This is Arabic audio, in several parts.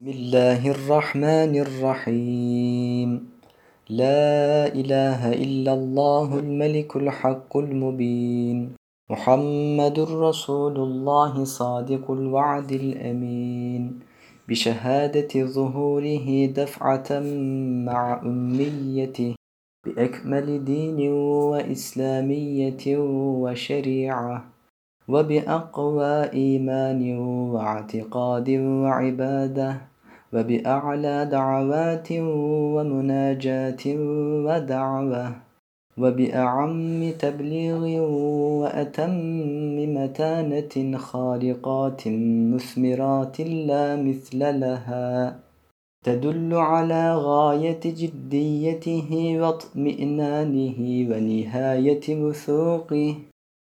بسم الله الرحمن الرحيم. لا إله إلا الله الملك الحق المبين. محمد رسول الله صادق الوعد الأمين. بشهادة ظهوره دفعة مع أميته. بأكمل دين وإسلامية وشريعة. وبأقوى إيمان واعتقاد وعبادة وبأعلى دعوات ومناجاة ودعوة وبأعم تبليغ وأتم متانة خارقات مثمرات لا مثل لها. تدل على غاية جديته واطمئنانه ونهاية وثوقه.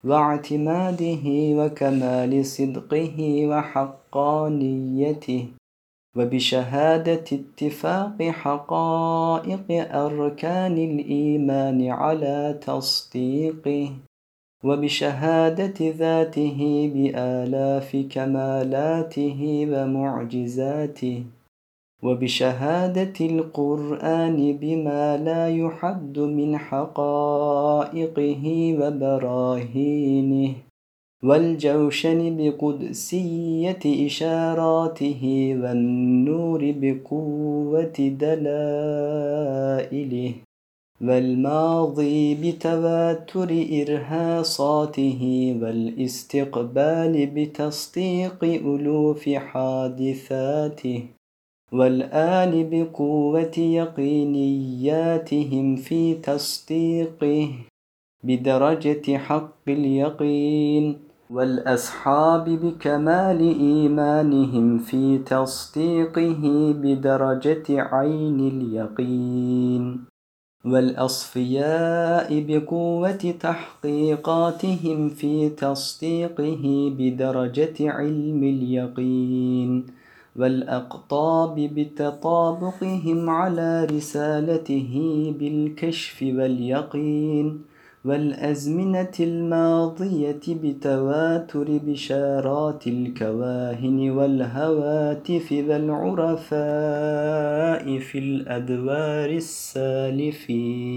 واعتماده وكمال صدقه وحقانيته وبشهادة اتفاق حقائق أركان الإيمان على تصديقه وبشهادة ذاته بآلاف كمالاته ومعجزاته وبشهادة القرآن بما لا يحد من حقائقه وبراهينه والجوشن بقدسية إشاراته والنور بقوة دلائله والماضي بتواتر إرهاصاته والاستقبال بتصديق ألوف حادثاته والآل بقوة يقينياتهم في تصديقه بدرجة حق اليقين والأصحاب بكمال إيمانهم في تصديقه بدرجة عين اليقين والأصفياء بقوة تحقيقاتهم في تصديقه بدرجة علم اليقين. والأقطاب بتطابقهم على رسالته بالكشف واليقين والأزمنة الماضية بتواتر بشارات الكواهن والهواتف والعرفاء في الأدوار السالفين.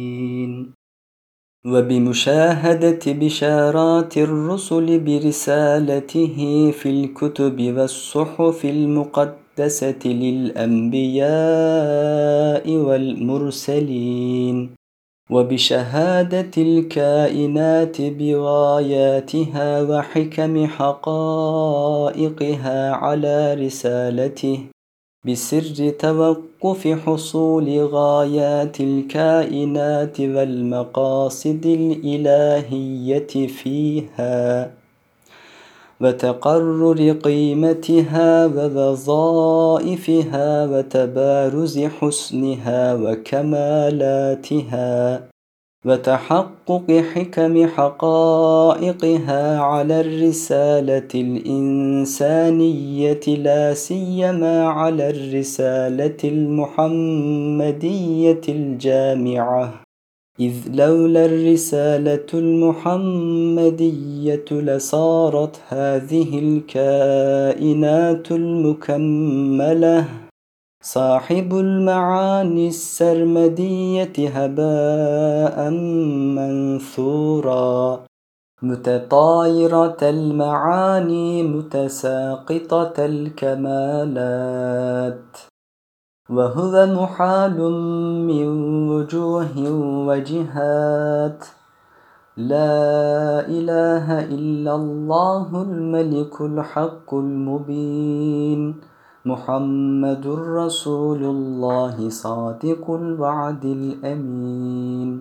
وبمشاهدة بشارات الرسل برسالته في الكتب والصحف المقدسة للأنبياء والمرسلين وبشهادة الكائنات بغاياتها وحكم حقائقها على رسالته. بسر توقف حصول غايات الكائنات والمقاصد الإلهية فيها وتقرر قيمتها ووظائفها وتبارز حسنها وكمالاتها. وتحقق حكم حقائقها على الرسالة الإنسانية لا سيما على الرسالة المحمدية الجامعة. إذ لولا الرسالة المحمدية لصارت هذه الكائنات المكملة. صاحب المعاني السرمدية هباء منثورا. متطايرة المعاني متساقطة الكمالات. وهو محال من وجوه وجهات. لا إله إلا الله الملك الحق المبين. محمد رسول الله صادق الوعد الأمين.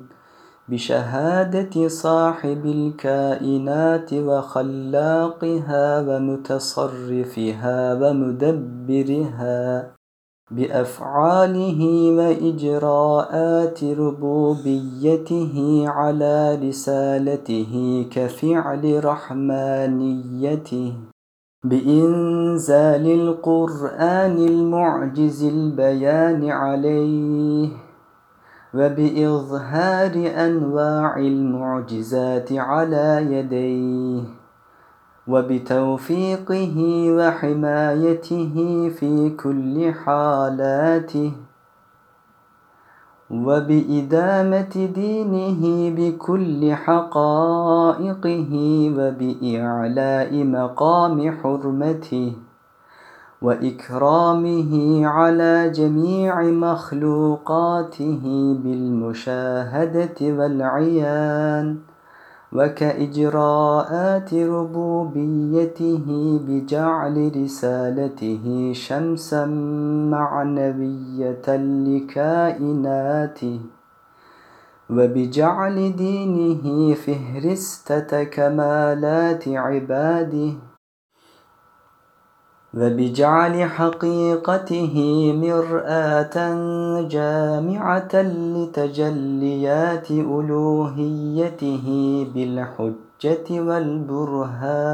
بشهادة صاحب الكائنات وخلاقها ومتصرفها ومدبرها بأفعاله وإجراءات ربوبيته على رسالته كفعل رحمانيته. بإنزال القرآن المعجز البيان عليه وبإظهار أنواع المعجزات على يديه وبتوفيقه وحمايته في كل حالاته. وبإدامة دينه بكل حقائقه وبإعلاء مقام حرمته وإكرامه على جميع مخلوقاته بالمشاهدة والعيان وكإجراءات ربوبيته بجعل رسالته شمسا معنوية لكائناته وبجعل دينه فهرستة كمالات عباده وبجعل حقيقته مرآة جامعة لتجليات ألوهيته بالحجة والبرهان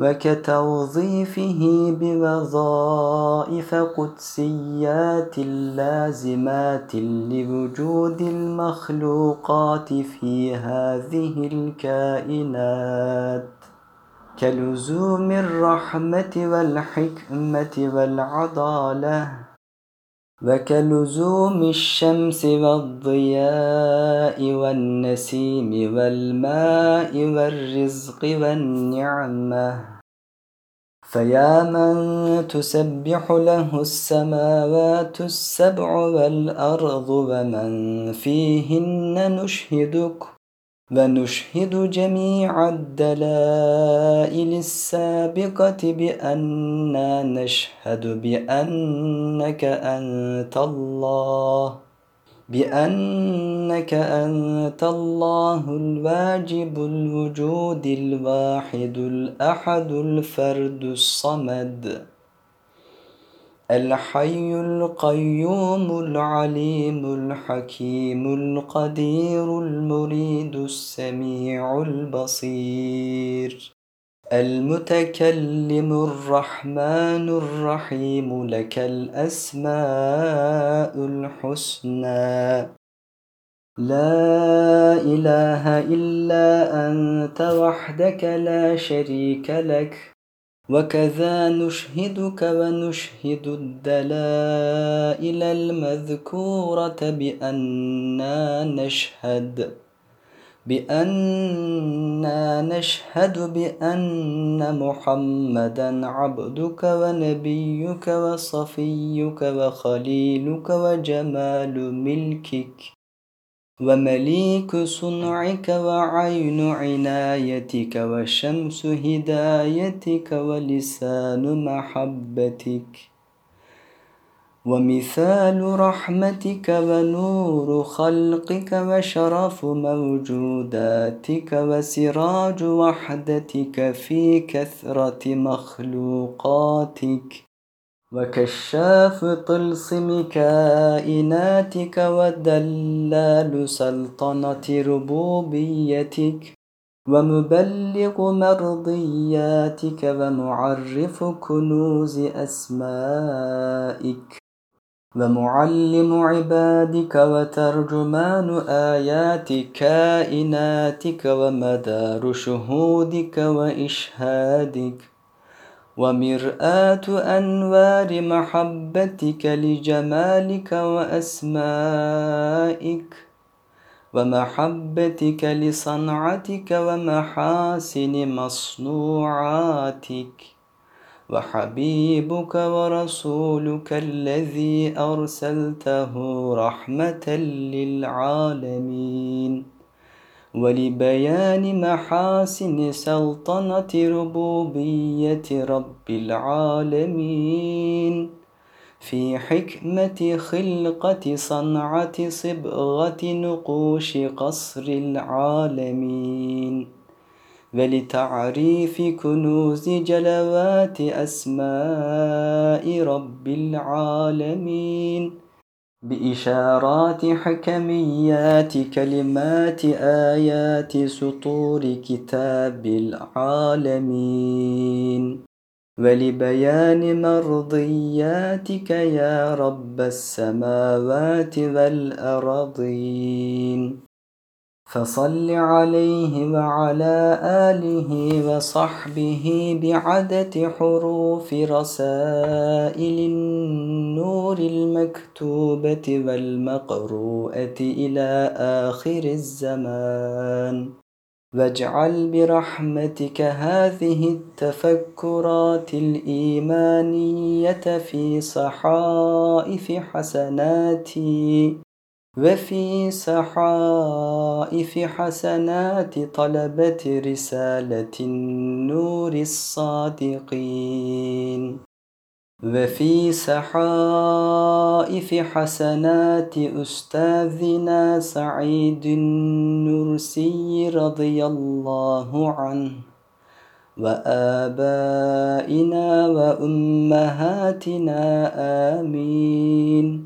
وكتوظيفه بوظائف قدسيات لازمات لوجود المخلوقات في هذه الكائنات. كلزوم الرحمة والحكمة والعدالة وكلزوم الشمس والضياء والنسيم والماء والرزق والنعمة. فيا من تسبح له السماوات السبع والأرض ومن فيهن نشهدك. ونشهد جميع الدلائل السابقة بأننا نشهد بأنك أنت الله. بأنك أنت الله الواجب الوجود الواحد الأحد الفرد الصمد. الحي القيوم العليم الحكيم القدير المريد السميع البصير المتكلم الرحمن الرحيم لك الأسماء الحسنى لا إله إلا أنت وحدك لا شريك لك وكذا نشهدك ونشهد الدلائل المذكورة بأننا نشهد بأننا نشهد بأن محمدا عبدك ونبيك وصفيك وخليلك وجمال ملكك. ومليك صنعك وعين عنايتك وشمس هدايتك ولسان محبتك ومثال رحمتك ونور خلقك وشرف موجوداتك وسراج وحدتك في كثرة مخلوقاتك وكشاف طلسم كائناتك ودلال سلطنة ربوبيتك ومبلغ مرضياتك ومعرف كنوز أسمائك ومعلم عبادك وترجمان آيات كائناتك ومدار شهودك وإشهادك ومرآة أنوار محبتك لجمالك وأسمائك ومحبتك لصنعتك ومحاسن مصنوعاتك وحبيبك ورسولك الذي أرسلته رحمة للعالمين. ولبيان محاسن سلطنة ربوبية رب العالمين. في حكمة خلقة صنعة صبغة نقوش قصر العالمين. ولتعريف كنوز جلوات أسماء رب العالمين. بإشارات حكميات كلمات آيات سطور كتاب العالمين ولبيان مرضياتك يا رب السماوات والأرضين فصل عليه وعلى آله وصحبه بعدد حروف رسائل النور المكتوبة والمقروءة إلى آخر الزمان. واجعل برحمتك هذه التفكرات الإيمانية في صحائف حسناتي. وفي صحائف حسنات طلبة رسالة النور الصادقين. وفي صحائف حسنات أستاذنا سعيد النرسي رضي الله عنه وآبائنا وأمهاتنا آمين.